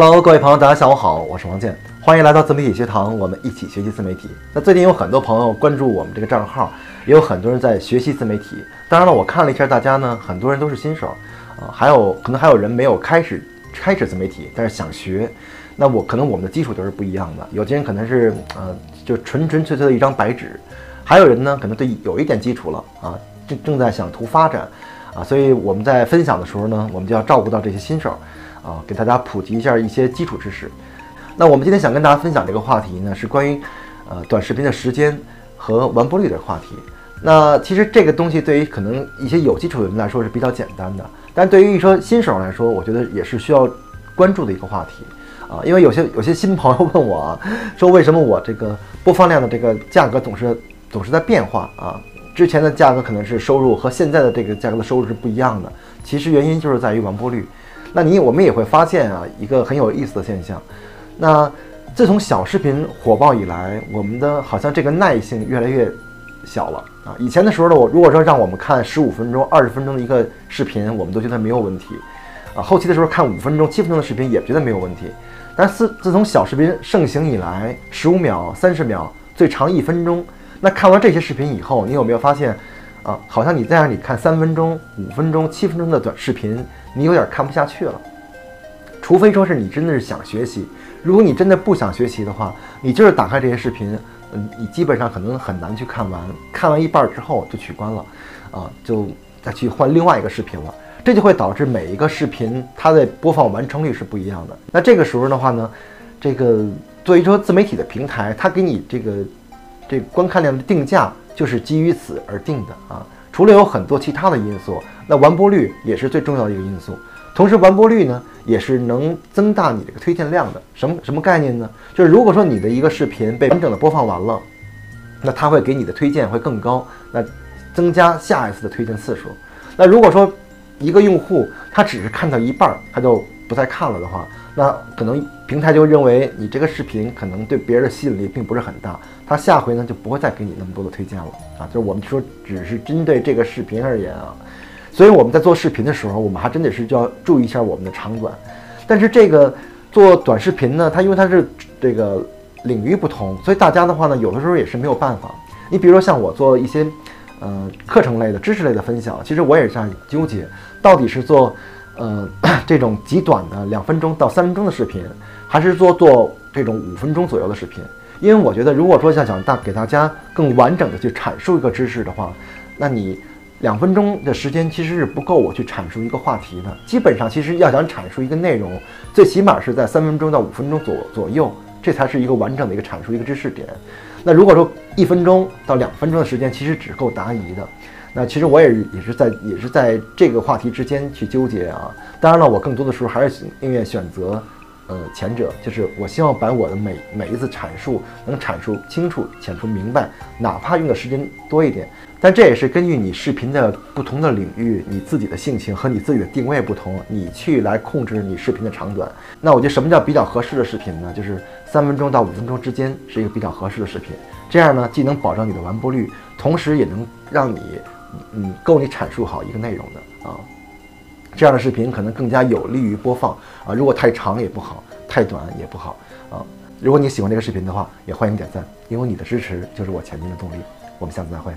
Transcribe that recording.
Hello，各位朋友，大家下午好，我是王健，欢迎来到自媒体学堂，我们一起学习自媒体。那最近有很多朋友关注我们这个账号，也有很多人在学习自媒体。当然了，我看了一下大家呢，很多人都是新手啊，还有可能还有人没有开始开始自媒体，但是想学。那我可能我们的基础都是不一样的，有些人可能是呃就纯纯粹粹的一张白纸，还有人呢可能对有一点基础了啊，正正在想图发展啊，所以我们在分享的时候呢，我们就要照顾到这些新手。啊，给大家普及一下一些基础知识。那我们今天想跟大家分享这个话题呢，是关于呃短视频的时间和完播率的话题。那其实这个东西对于可能一些有基础的人来说是比较简单的，但对于一说新手来说，我觉得也是需要关注的一个话题啊。因为有些有些新朋友问我啊，说为什么我这个播放量的这个价格总是总是在变化啊？之前的价格可能是收入和现在的这个价格的收入是不一样的，其实原因就是在于完播率。那你我们也会发现啊，一个很有意思的现象。那自从小视频火爆以来，我们的好像这个耐性越来越小了啊。以前的时候呢，我如果说让我们看十五分钟、二十分钟的一个视频，我们都觉得没有问题啊。后期的时候看五分钟、七分钟的视频也觉得没有问题。但自自从小视频盛行以来，十五秒、三十秒，最长一分钟，那看完这些视频以后，你有没有发现啊？好像你再让你看三分钟、五分钟、七分钟的短视频。你有点看不下去了，除非说是你真的是想学习。如果你真的不想学习的话，你就是打开这些视频，嗯，你基本上可能很难去看完。看完一半之后就取关了，啊，就再去换另外一个视频了。这就会导致每一个视频它的播放完成率是不一样的。那这个时候的话呢，这个作为说自媒体的平台，它给你这个这观看量的定价就是基于此而定的啊。除了有很多其他的因素，那完播率也是最重要的一个因素。同时，完播率呢也是能增大你这个推荐量的。什么什么概念呢？就是如果说你的一个视频被完整的播放完了，那它会给你的推荐会更高，那增加下一次的推荐次数。那如果说一个用户他只是看到一半，他就不再看了的话，那可能平台就认为你这个视频可能对别人的吸引力并不是很大，他下回呢就不会再给你那么多的推荐了啊。就是我们说只是针对这个视频而言啊，所以我们在做视频的时候，我们还真得是就要注意一下我们的长短。但是这个做短视频呢，它因为它是这个领域不同，所以大家的话呢，有的时候也是没有办法。你比如说像我做一些呃课程类的知识类的分享，其实我也是在纠结，到底是做。呃，这种极短的两分钟到三分钟的视频，还是做做这种五分钟左右的视频？因为我觉得，如果说要想大给大家更完整的去阐述一个知识的话，那你两分钟的时间其实是不够我去阐述一个话题的。基本上，其实要想阐述一个内容，最起码是在三分钟到五分钟左左右，这才是一个完整的一个阐述一个知识点。那如果说一分钟到两分钟的时间，其实只够答疑的。那其实我也也是在也是在这个话题之间去纠结啊。当然了，我更多的时候还是宁愿选择，呃，前者，就是我希望把我的每每一次阐述能阐述清楚、阐述明白，哪怕用的时间多一点。但这也是根据你视频的不同的领域、你自己的性情和你自己的定位不同，你去来控制你视频的长短。那我觉得什么叫比较合适的视频呢？就是三分钟到五分钟之间是一个比较合适的视频。这样呢，既能保证你的完播率，同时也能让你。嗯，够你阐述好一个内容的啊，这样的视频可能更加有利于播放啊。如果太长也不好，太短也不好啊。如果你喜欢这个视频的话，也欢迎点赞，因为你的支持就是我前进的动力。我们下次再会。